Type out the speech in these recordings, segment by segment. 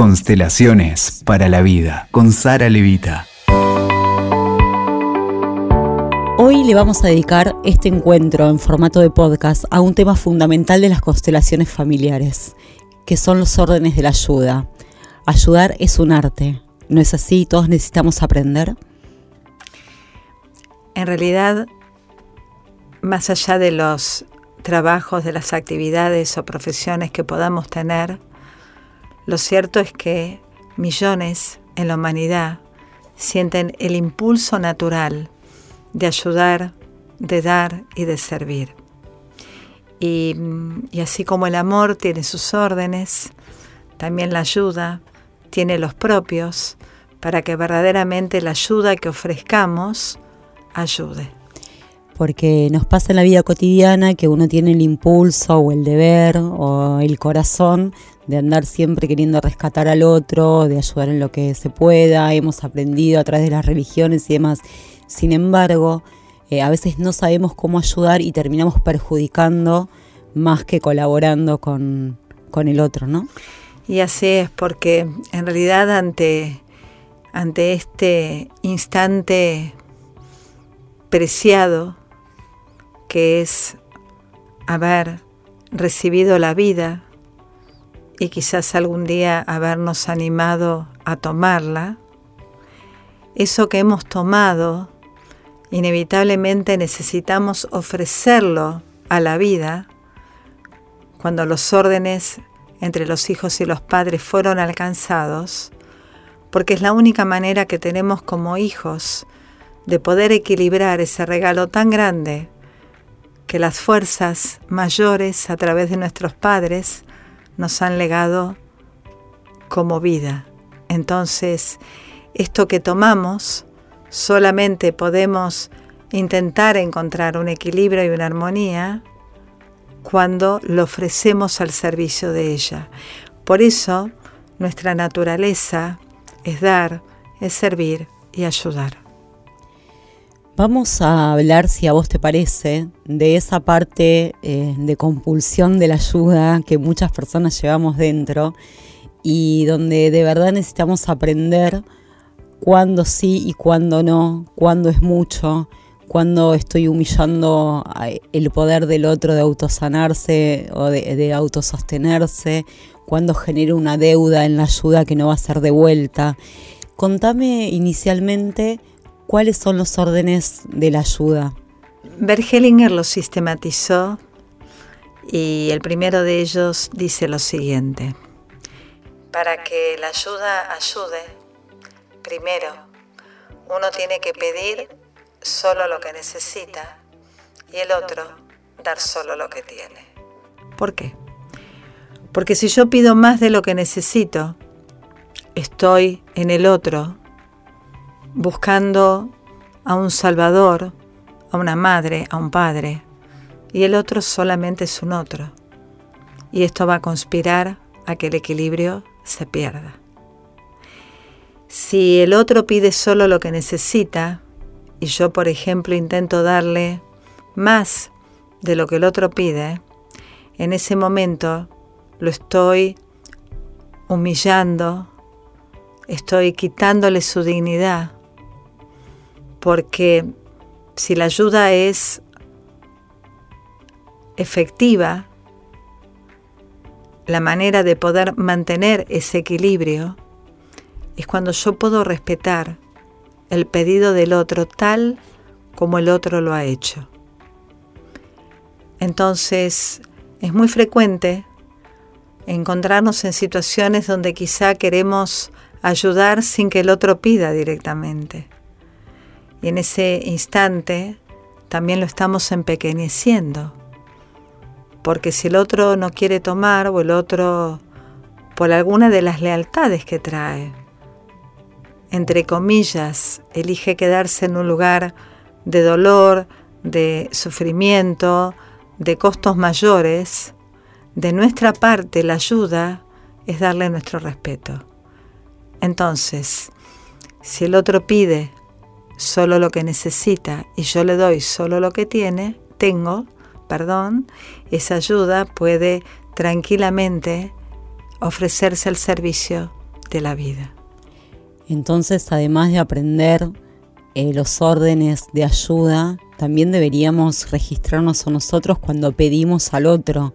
Constelaciones para la vida con Sara Levita. Hoy le vamos a dedicar este encuentro en formato de podcast a un tema fundamental de las constelaciones familiares, que son los órdenes de la ayuda. Ayudar es un arte, ¿no es así? Todos necesitamos aprender. En realidad, más allá de los trabajos, de las actividades o profesiones que podamos tener, lo cierto es que millones en la humanidad sienten el impulso natural de ayudar, de dar y de servir. Y, así como el amor tiene sus órdenes, también la ayuda tiene los propios para que verdaderamente la ayuda que ofrezcamos ayude porque nos pasa en la vida cotidiana que uno tiene el impulso o el deber o el corazón de andar siempre queriendo rescatar al otro, de ayudar en lo que se pueda, hemos aprendido a través de las religiones y demás. Sin embargo, eh, a veces no sabemos cómo ayudar y terminamos perjudicando más que colaborando con, con el otro, ¿no? Y así es, porque en realidad ante, ante este instante preciado que es haber recibido la vida y quizás algún día habernos animado a tomarla, eso que hemos tomado, inevitablemente necesitamos ofrecerlo a la vida. Cuando los órdenes entre los hijos y los padres fueron alcanzados, porque es la única manera que tenemos como hijos de poder equilibrar ese regalo tan grande que las fuerzas mayores a través de nuestros padres nos han legado como vida. Entonces, esto que tomamos, solamente podemos intentar encontrar un equilibrio y una armonía cuando lo ofrecemos al servicio de ella. Por eso, nuestra naturaleza es dar, es servir y ayudar. Vamos a hablar, si a vos te parece, de esa parte eh, de compulsión de la ayuda que muchas personas llevamos dentro y donde de verdad necesitamos aprender cuándo sí y cuándo no, cuándo es mucho, cuándo estoy humillando el poder del otro de autosanarse o de, de autosostenerse, cuándo genero una deuda en la ayuda que no va a ser devuelta. Contame inicialmente ¿Cuáles son los órdenes de la ayuda? Bergelinger los sistematizó y el primero de ellos dice lo siguiente. Para que la ayuda ayude, primero, uno tiene que pedir solo lo que necesita y el otro dar solo lo que tiene. ¿Por qué? Porque si yo pido más de lo que necesito, estoy en el otro buscando a un salvador, a una madre, a un padre, y el otro solamente es un otro. Y esto va a conspirar a que el equilibrio se pierda. Si el otro pide solo lo que necesita, y yo, por ejemplo, intento darle más de lo que el otro pide, en ese momento lo estoy humillando, estoy quitándole su dignidad, porque si la ayuda es efectiva, la manera de poder mantener ese equilibrio es cuando yo puedo respetar el pedido del otro tal como el otro lo ha hecho. Entonces, es muy frecuente encontrarnos en situaciones donde quizá queremos ayudar sin que el otro pida directamente. Y en ese instante también lo estamos empequeñeciendo. Porque si el otro no quiere tomar o el otro por alguna de las lealtades que trae, entre comillas, elige quedarse en un lugar de dolor, de sufrimiento, de costos mayores, de nuestra parte la ayuda es darle nuestro respeto. Entonces, si el otro pide solo lo que necesita y yo le doy solo lo que tiene, tengo, perdón, esa ayuda puede tranquilamente ofrecerse al servicio de la vida. Entonces, además de aprender eh, los órdenes de ayuda, también deberíamos registrarnos a nosotros cuando pedimos al otro.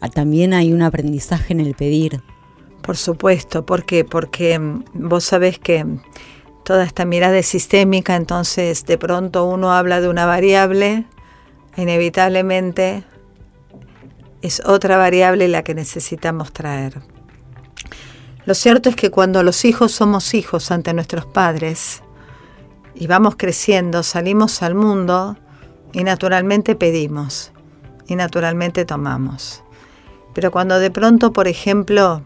Ah, también hay un aprendizaje en el pedir. Por supuesto, ¿por qué? Porque mm, vos sabés que toda esta mirada sistémica, entonces de pronto uno habla de una variable, inevitablemente es otra variable la que necesitamos traer. Lo cierto es que cuando los hijos somos hijos ante nuestros padres y vamos creciendo, salimos al mundo y naturalmente pedimos y naturalmente tomamos. Pero cuando de pronto, por ejemplo,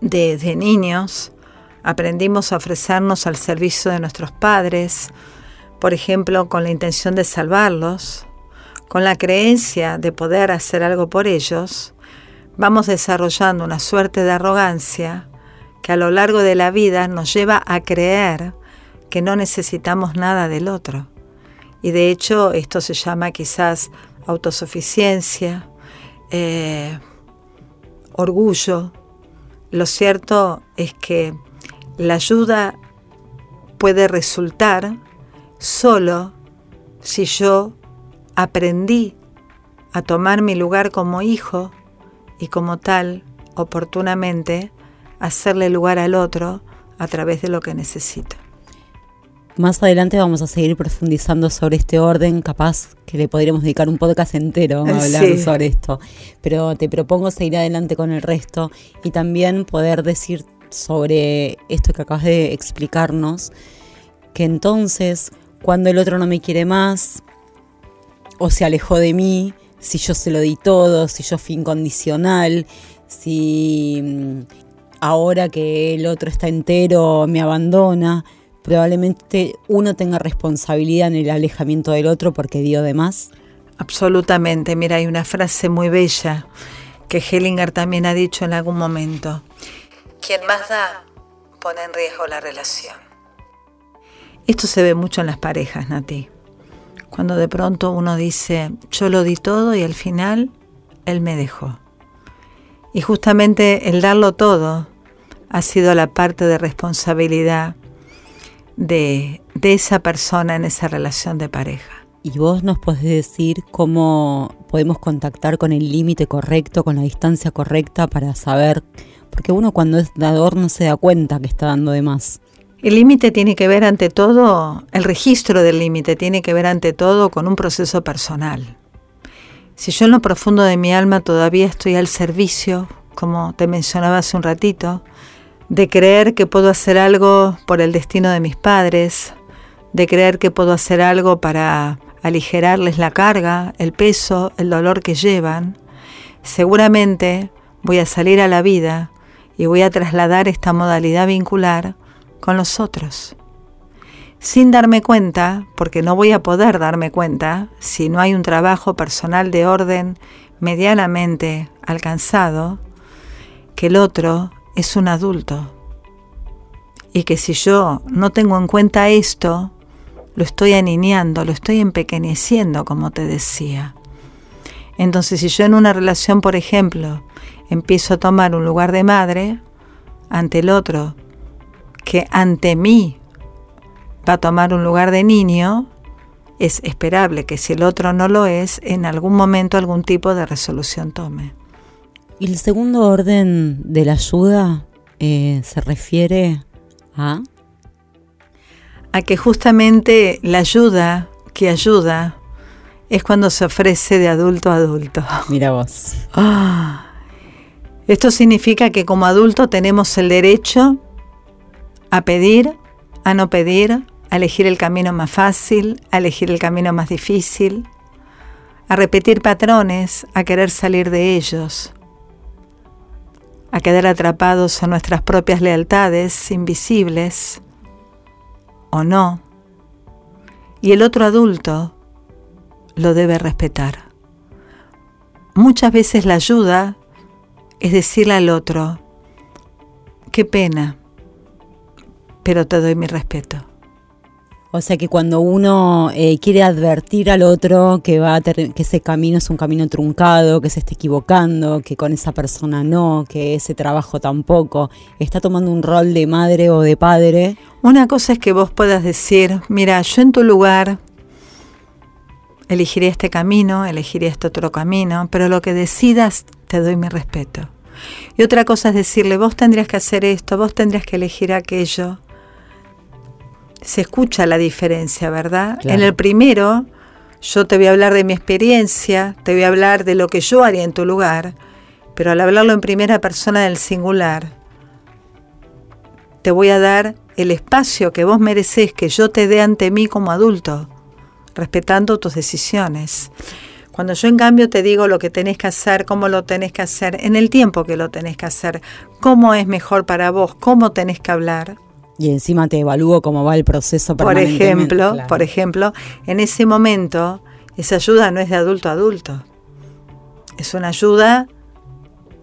desde niños aprendimos a ofrecernos al servicio de nuestros padres, por ejemplo, con la intención de salvarlos, con la creencia de poder hacer algo por ellos, vamos desarrollando una suerte de arrogancia que a lo largo de la vida nos lleva a creer que no necesitamos nada del otro. Y de hecho esto se llama quizás autosuficiencia, eh, orgullo. Lo cierto es que la ayuda puede resultar solo si yo aprendí a tomar mi lugar como hijo y como tal, oportunamente, hacerle lugar al otro a través de lo que necesito. Más adelante vamos a seguir profundizando sobre este orden, capaz que le podríamos dedicar un podcast entero a hablar sobre esto, pero te propongo seguir adelante con el resto y también poder decir sobre esto que acabas de explicarnos, que entonces cuando el otro no me quiere más o se alejó de mí, si yo se lo di todo, si yo fui incondicional, si mm, ahora que el otro está entero me abandona, probablemente uno tenga responsabilidad en el alejamiento del otro porque dio de más? Absolutamente. Mira, hay una frase muy bella que Hellinger también ha dicho en algún momento. Quien más da pone en riesgo la relación. Esto se ve mucho en las parejas, Nati. Cuando de pronto uno dice, yo lo di todo y al final él me dejó. Y justamente el darlo todo ha sido la parte de responsabilidad de, esa persona en esa relación de pareja. ¿Y vos nos podés decir cómo podemos contactar con el límite correcto, con la distancia correcta para saber? Porque uno cuando es dador no se da cuenta que está dando de más. El límite tiene que ver ante todo, el registro del límite tiene que ver ante todo con un proceso personal. Si yo en lo profundo de mi alma todavía estoy al servicio, como te mencionaba hace un ratito, de creer que puedo hacer algo por el destino de mis padres, de creer que puedo hacer algo para aligerarles la carga, el peso, el dolor que llevan, seguramente voy a salir a la vida y voy a trasladar esta modalidad vincular con los otros. Sin darme cuenta, porque no voy a poder darme cuenta si no hay un trabajo personal de orden medianamente alcanzado, que el otro es un adulto. Y que si yo no tengo en cuenta esto, lo estoy aniñando, lo estoy empequeñeciendo, como te decía. Entonces, si yo en una relación, por ejemplo, empiezo a tomar un lugar de madre ante el otro, que ante mí va a tomar un lugar de niño, es esperable que si el otro no lo es, en algún momento algún tipo de resolución tome. Y el segundo orden de la ayuda eh, se refiere a... A que justamente la ayuda que ayuda es cuando se ofrece de adulto a adulto. Mira vos. Ah. esto significa que como adulto tenemos el derecho a pedir, a no pedir, a elegir el camino más fácil, a elegir el camino más difícil, a repetir patrones, a querer salir de ellos, a quedar atrapados en nuestras propias lealtades invisibles o no. Y el otro adulto lo debe respetar. Muchas veces la ayuda es decirle al otro, qué pena, pero te doy mi respeto. O sea que cuando uno eh, quiere advertir al otro que va a que ese camino es un camino truncado, que se esté equivocando, que con esa persona no, que ese trabajo tampoco, está tomando un rol de madre o de padre. Una cosa es que vos puedas decir, mira, yo en tu lugar elegiría este camino, elegiría este otro camino, pero lo que decidas te doy mi respeto. Y otra cosa es decirle, vos tendrías que hacer esto, vos tendrías que elegir aquello se escucha la diferencia, ¿verdad? En el primero, yo te voy a hablar de mi experiencia, te voy a hablar de lo que yo haría en tu lugar, pero al hablarlo en primera persona del singular, te voy a dar el espacio que vos mereces que yo te dé ante mí como adulto, respetando tus decisiones. Cuando yo en cambio te digo lo que tenés que hacer, cómo lo tenés que hacer, en el tiempo que lo tenés que hacer, cómo es mejor para vos, cómo tenés que hablar, y encima te evalúo cómo va el proceso por ejemplo por ejemplo en ese momento esa ayuda no es de adulto a adulto. Es una ayuda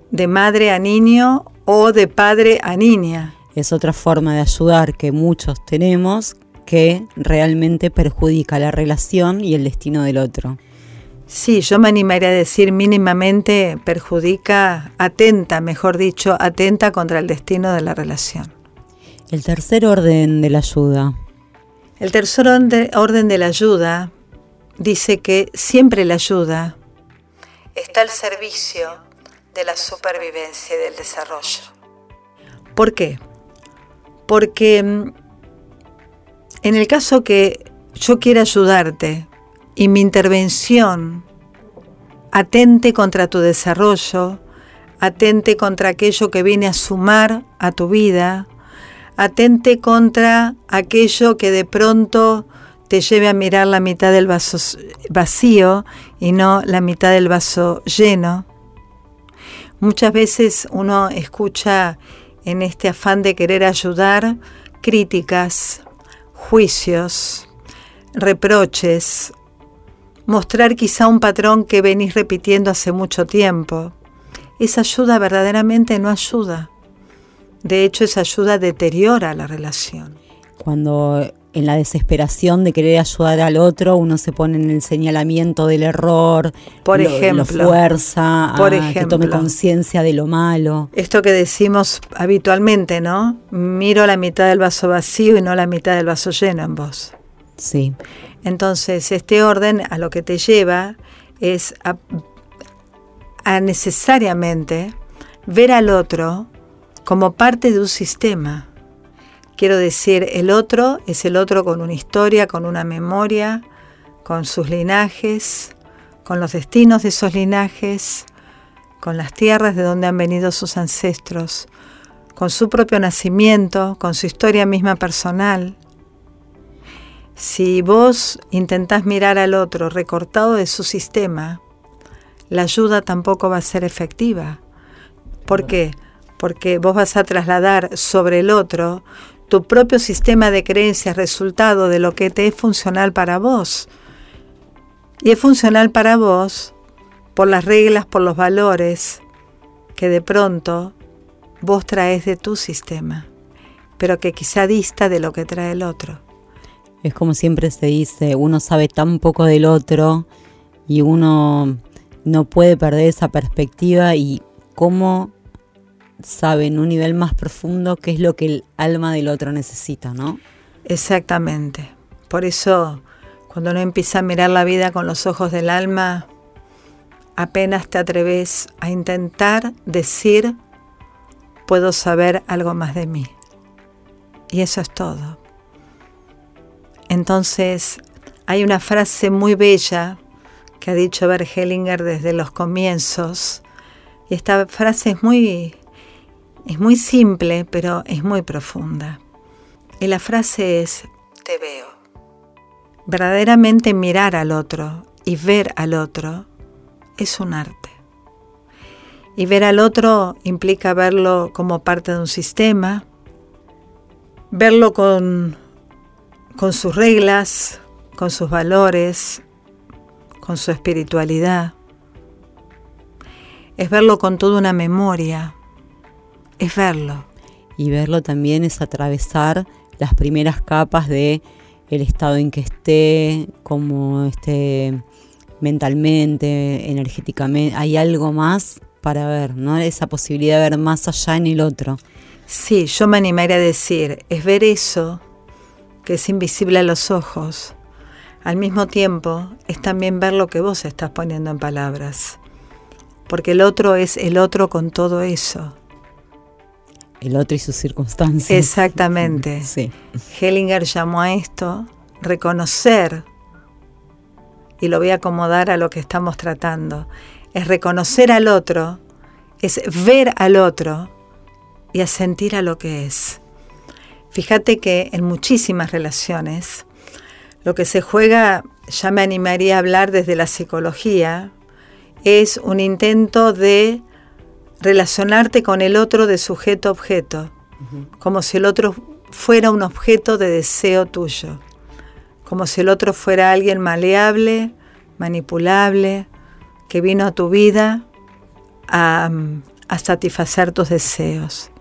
de madre a niño o de padre a niña. Es otra forma de ayudar que muchos tenemos que realmente perjudica la relación y el destino del otro Sí, yo me animaría a decir mínimamente perjudica, atenta, mejor dicho, atenta contra el destino de la relación. El tercer orden de la ayuda. El tercer orden de la ayuda dice que siempre la ayuda está al servicio de la supervivencia y del desarrollo. ¿Por qué? Porque mm, en el caso que yo quiera ayudarte y mi intervención atente contra tu desarrollo, atente contra aquello que viene a sumar a tu vida, atente contra aquello que de pronto te lleve a mirar la mitad del vaso vacío y no la mitad del vaso lleno. Muchas veces uno escucha en este afán de querer ayudar críticas, juicios, reproches, mostrar quizá un patrón que venís repitiendo hace mucho tiempo. Esa ayuda verdaderamente no ayuda. De hecho, esa ayuda deteriora la relación. Cuando en la desesperación de querer ayudar al otro, uno se pone en el señalamiento del error, por ejemplo, lo fuerza por a que tome conciencia de lo malo. Esto que decimos habitualmente, ¿no? Miro la mitad del vaso vacío y no la mitad del vaso lleno en vos. Sí. Entonces, este orden a lo que te lleva es a necesariamente ver al otro como parte de un sistema. Quiero decir, el otro es el otro con una historia, con una memoria, con sus linajes, con los destinos de esos linajes, con las tierras de donde han venido sus ancestros, con su propio nacimiento, con su historia misma personal. Si vos intentás mirar al otro recortado de su sistema, la ayuda tampoco va a ser efectiva. ¿Por qué? porque vos vas a trasladar sobre el otro tu propio sistema de creencias resultado de lo que te es funcional para vos. Y es funcional para vos por las reglas, por los valores que de pronto vos traes de tu sistema, pero que quizá dista de lo que trae el otro. Es como siempre se dice, uno sabe tan poco del otro y uno no puede perder esa perspectiva y cómo sabe en un nivel más profundo qué es lo que el alma del otro necesita, ¿no? Exactamente. Por eso, cuando uno empieza a mirar la vida con los ojos del alma, apenas te atreves a intentar decir, puedo saber algo más de mí. Y eso es todo. Entonces, hay una frase muy bella que ha dicho Bert Hellinger desde los comienzos, y esta frase es muy es muy simple, pero es muy profunda. Y la frase es, te veo. Verdaderamente mirar al otro y ver al otro es un arte. Y ver al otro implica verlo como parte de un sistema, verlo con, con sus reglas, con sus valores, con su espiritualidad. Es verlo con toda una memoria, es verlo. Y verlo también es atravesar las primeras capas de el estado en que esté, cómo esté mentalmente, energéticamente. Hay algo más para ver, ¿no? Esa posibilidad de ver más allá en el otro. Sí, yo me animaría a decir, es ver eso que es invisible a los ojos. Al mismo tiempo, es también ver lo que vos estás poniendo en palabras. Porque el otro es el otro con todo eso. El otro y sus circunstancias. Exactamente. Sí. Hellinger llamó a esto reconocer, y lo voy a acomodar a lo que estamos tratando, es reconocer al otro, es ver al otro y a sentir a lo que es. Fíjate que en muchísimas relaciones lo que se juega, ya me animaría a hablar desde la psicología, es un intento de relacionarte con el otro de sujeto a objeto, como si el otro fuera un objeto de deseo tuyo, como si el otro fuera alguien maleable, manipulable, que vino a tu vida a, a satisfacer tus deseos.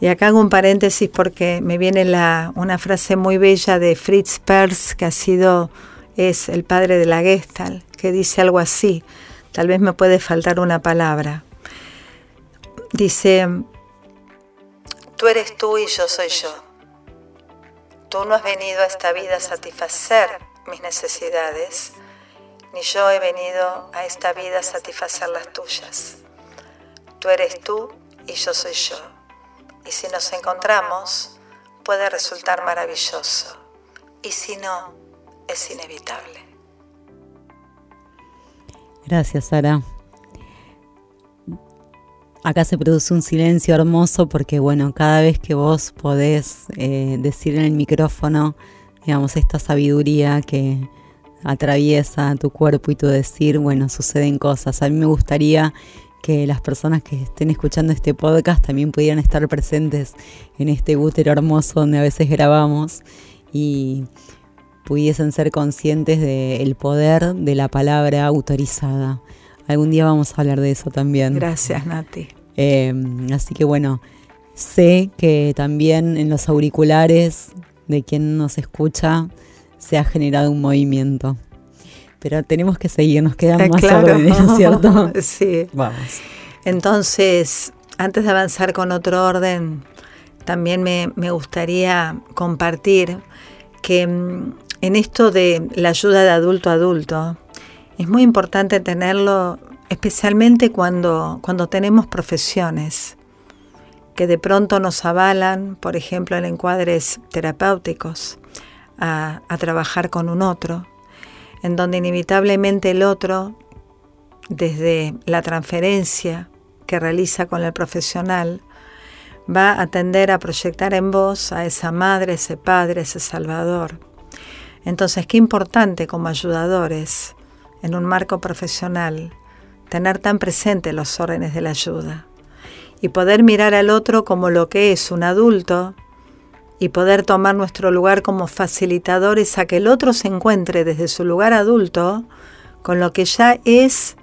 Y acá hago un paréntesis porque me viene la, una frase muy bella de Fritz Perls, que ha sido, es el padre de la Gestalt, que dice algo así. Tal vez me puede faltar una palabra. Dice, tú eres tú y yo soy yo. Tú no has venido a esta vida a satisfacer mis necesidades, ni yo he venido a esta vida a satisfacer las tuyas. Tú eres tú y yo soy yo. Y si nos encontramos, puede resultar maravilloso. Y si no, es inevitable. Gracias, Sara. Acá se produce un silencio hermoso porque, bueno, cada vez que vos podés eh, decir en el micrófono, digamos, esta sabiduría que atraviesa tu cuerpo y tu decir, bueno, suceden cosas. A mí me gustaría que las personas que estén escuchando este podcast también pudieran estar presentes en este útero hermoso donde a veces grabamos y pudiesen ser conscientes del poder de la palabra autorizada. Algún día vamos a hablar de eso también. Gracias, Nati. Eh, así que bueno, sé que también en los auriculares de quien nos escucha se ha generado un movimiento. Pero tenemos que seguir, nos quedan Eh, más claro. órdenes, ¿cierto? sí. Vamos. Entonces, antes de avanzar con otro orden, también me, me gustaría compartir que mm, en esto de la ayuda de adulto a adulto, es muy importante tenerlo especialmente cuando, cuando tenemos profesiones que de pronto nos avalan, por ejemplo, en encuadres terapéuticos, a, a trabajar con un otro, en donde inevitablemente el otro, desde la transferencia que realiza con el profesional, va a tender a proyectar en vos a esa madre, ese padre, ese salvador. Entonces, qué importante como ayudadores, en un marco profesional, tener tan presente los órdenes de la ayuda y poder mirar al otro como lo que es un adulto y poder tomar nuestro lugar como facilitadores a que el otro se encuentre desde su lugar adulto con lo que ya es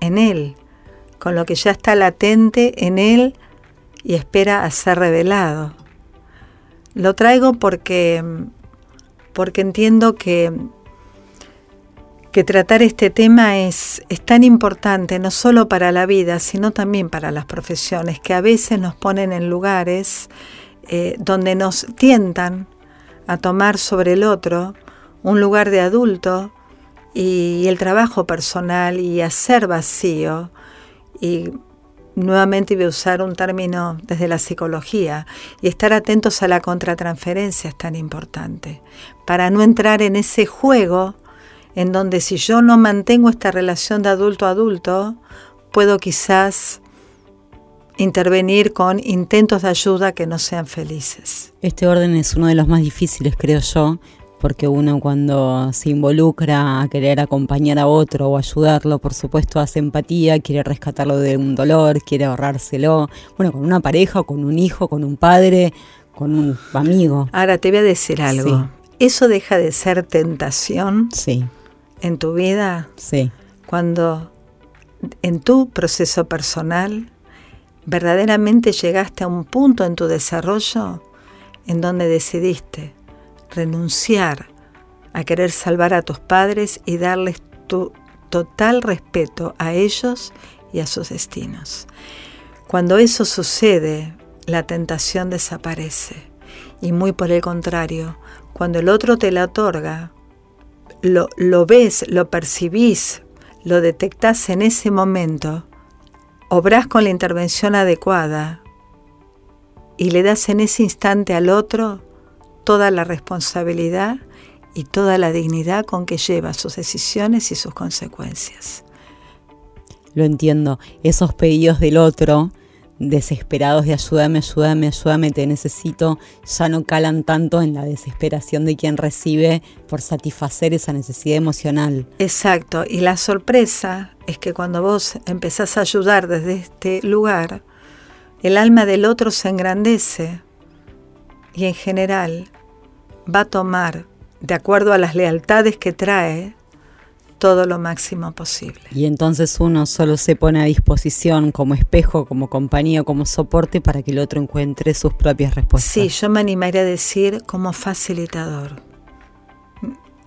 en él, con lo que ya está latente en él y espera a ser revelado. Lo traigo porque, porque entiendo que, que tratar este tema es, es tan importante, no solo para la vida, sino también para las profesiones, que a veces nos ponen en lugares eh, donde nos tientan a tomar sobre el otro un lugar de adulto y, el trabajo personal y hacer vacío. Y nuevamente voy a usar un término desde la psicología, y estar atentos a la contratransferencia es tan importante, para no entrar en ese juego en donde si yo no mantengo esta relación de adulto a adulto, puedo quizás intervenir con intentos de ayuda que no sean felices. Este orden es uno de los más difíciles, creo yo, porque uno cuando se involucra a querer acompañar a otro o ayudarlo, por supuesto hace empatía, quiere rescatarlo de un dolor, quiere ahorrárselo, bueno, con una pareja, con un hijo, con un padre, con un amigo. Ahora te voy a decir algo. Sí. ¿Eso deja de ser tentación Sí, en tu vida sí, cuando en tu proceso personal verdaderamente llegaste a un punto en tu desarrollo en donde decidiste renunciar a querer salvar a tus padres y darles tu total respeto a ellos y a sus destinos. Cuando eso sucede, la tentación desaparece. Y muy por el contrario, cuando el otro te la otorga, lo, lo ves, lo percibís, lo detectás en ese momento, obras con la intervención adecuada y le das en ese instante al otro toda la responsabilidad y toda la dignidad con que lleva sus decisiones y sus consecuencias. Lo entiendo, esos pedidos del otro desesperados de ayúdame, ayúdame, ayúdame, te necesito, ya no calan tanto en la desesperación de quien recibe por satisfacer esa necesidad emocional. Exacto, y la sorpresa es que cuando vos empezás a ayudar desde este lugar, el alma del otro se engrandece y en general va a tomar, de acuerdo a las lealtades que trae, todo lo máximo posible. Y entonces uno solo se pone a disposición como espejo, como compañía, como soporte para que el otro encuentre sus propias respuestas. Sí, yo me animaría a decir como facilitador.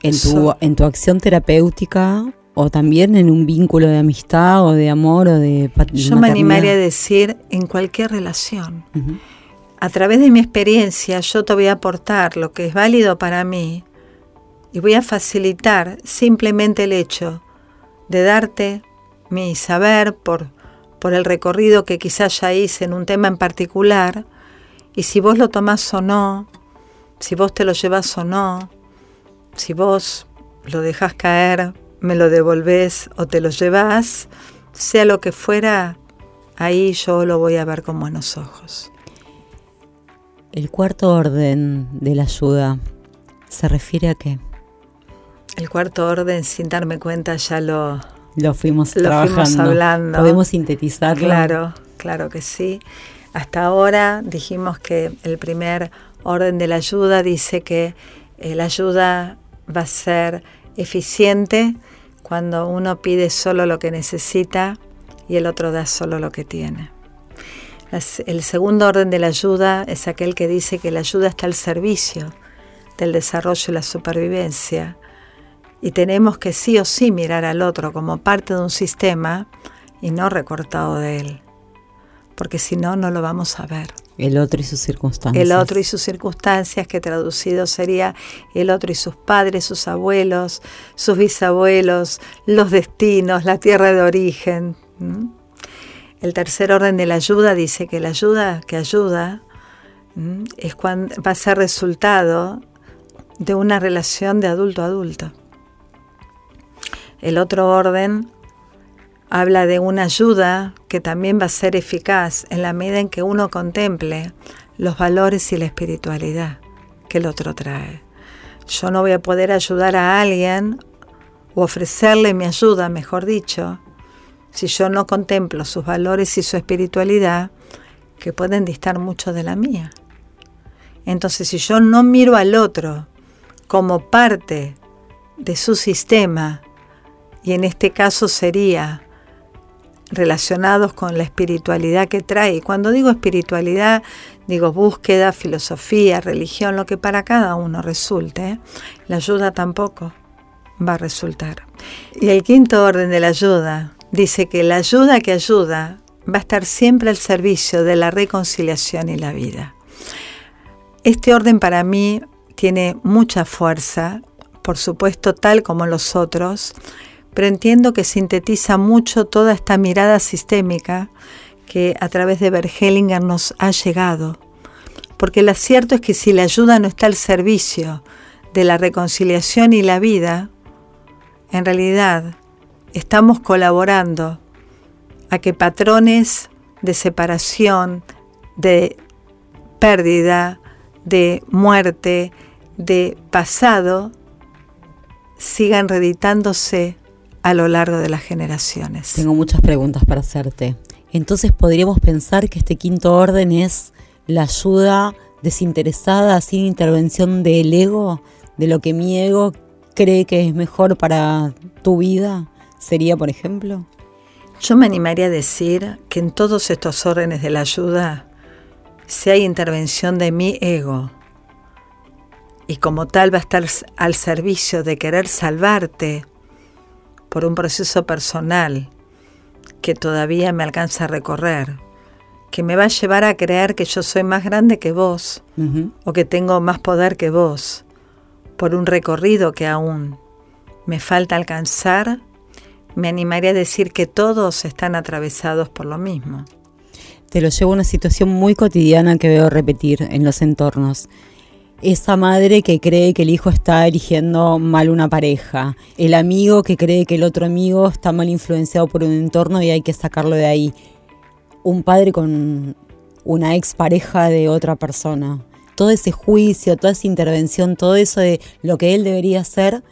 En tu, en tu acción terapéutica o también en un vínculo de amistad o de amor o de Yo me animaría a decir en cualquier relación. A través de mi experiencia yo te voy a aportar lo que es válido para mí y voy a facilitar simplemente el hecho de darte mi saber por, por el recorrido que quizás ya hice en un tema en particular, y si vos lo tomás o no, si vos te lo llevas o no, si vos lo dejas caer, me lo devolvés o te lo llevas, sea lo que fuera, ahí yo lo voy a ver con buenos ojos. El cuarto orden de la ayuda se refiere a qué? El cuarto orden, sin darme cuenta, ya lo, lo fuimos trabajando. hablando. ¿Podemos sintetizarlo? Claro, claro que sí. Hasta ahora dijimos que el primer orden de la ayuda dice que eh, la ayuda va a ser eficiente cuando uno pide solo lo que necesita y el otro da solo lo que tiene. El segundo orden de la ayuda es aquel que dice que la ayuda está al servicio del desarrollo y la supervivencia y tenemos que sí o sí mirar al otro como parte de un sistema y no recortado de él, porque si no, no lo vamos a ver. El otro y sus circunstancias. El otro y sus circunstancias, que traducido sería el otro y sus padres, sus abuelos, sus bisabuelos, los destinos, la tierra de origen. El tercer orden de la ayuda dice que la ayuda que ayuda es cuando va a ser resultado de una relación de adulto a adulto. El otro orden habla de una ayuda que también va a ser eficaz en la medida en que uno contemple los valores y la espiritualidad que el otro trae. Yo no voy a poder ayudar a alguien o ofrecerle mi ayuda, mejor dicho, si yo no contemplo sus valores y su espiritualidad, que pueden distar mucho de la mía. Entonces, si yo no miro al otro como parte de su sistema y en este caso sería relacionados con la espiritualidad que trae. Cuando digo espiritualidad, digo búsqueda, filosofía, religión, lo que para cada uno resulte. La ayuda tampoco va a resultar. Y el quinto orden de la ayuda dice que la ayuda que ayuda va a estar siempre al servicio de la reconciliación y la vida. Este orden para mí tiene mucha fuerza, por supuesto tal como los otros, pero entiendo que sintetiza mucho toda esta mirada sistémica que a través de Bergelinger nos ha llegado. Porque el acierto es que si la ayuda no está al servicio de la reconciliación y la vida, en realidad estamos colaborando a que patrones de separación, de pérdida, de muerte, de pasado, sigan reeditándose a lo largo de las generaciones. Tengo muchas preguntas para hacerte. Entonces podríamos pensar que este quinto orden es la ayuda desinteresada, sin intervención del ego, de lo que mi ego cree que es mejor para tu vida, sería, por ejemplo. Yo me animaría a decir que en todos estos órdenes de la ayuda, si hay intervención de mi ego, y como tal va a estar al servicio de querer salvarte por un proceso personal que todavía me alcanza a recorrer, que me va a llevar a creer que yo soy más grande que vos o que tengo más poder que vos, por un recorrido que aún me falta alcanzar, me animaría a decir que todos están atravesados por lo mismo. Te lo llevo a una situación muy cotidiana que veo repetir en los entornos esa madre que cree que el hijo está eligiendo mal una pareja, el amigo que cree que el otro amigo está mal influenciado por un entorno y hay que sacarlo de ahí, un padre con una expareja de otra persona. Todo ese juicio, toda esa intervención, todo eso de lo que él debería hacer,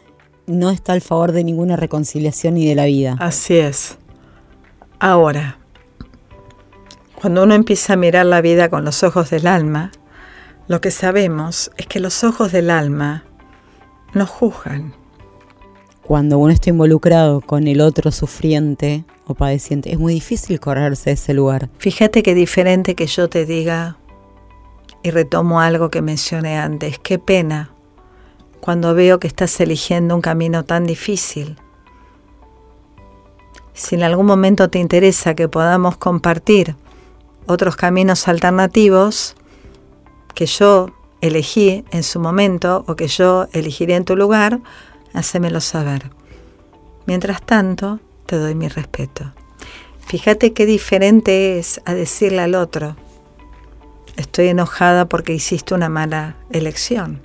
no está al favor de ninguna reconciliación ni de la vida. Así es. Ahora, cuando uno empieza a mirar la vida con los ojos del alma, lo que sabemos es que los ojos del alma no juzgan. Cuando uno está involucrado con el otro sufriente o padeciente, es muy difícil correrse de ese lugar. Fíjate qué diferente que yo te diga, y retomo algo que mencioné antes, qué pena cuando veo que estás eligiendo un camino tan difícil. Si en algún momento te interesa que podamos compartir otros caminos alternativos, que yo elegí en su momento o que yo elegiré en tu lugar, hacémelo saber. Mientras tanto, te doy mi respeto. Fíjate qué diferente es a decirle al otro, estoy enojada porque hiciste una mala elección.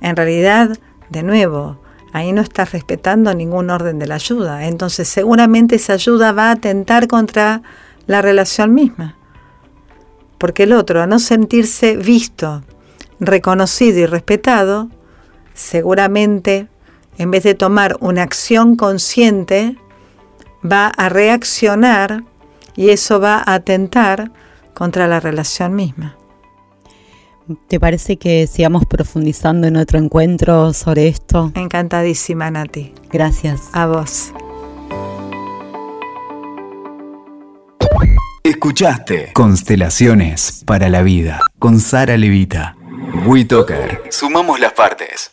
En realidad, de nuevo, ahí no estás respetando ningún orden de la ayuda. Entonces seguramente esa ayuda va a atentar contra la relación misma porque el otro, a no sentirse visto, reconocido y respetado, seguramente, en vez de tomar una acción consciente, va a reaccionar y eso va a atentar contra la relación misma. ¿Te parece que sigamos profundizando en otro encuentro sobre esto? Encantadísima, Nati. Gracias. A vos. Escuchaste Constelaciones para la Vida con Sara Levita. WeToker. Sumamos las partes.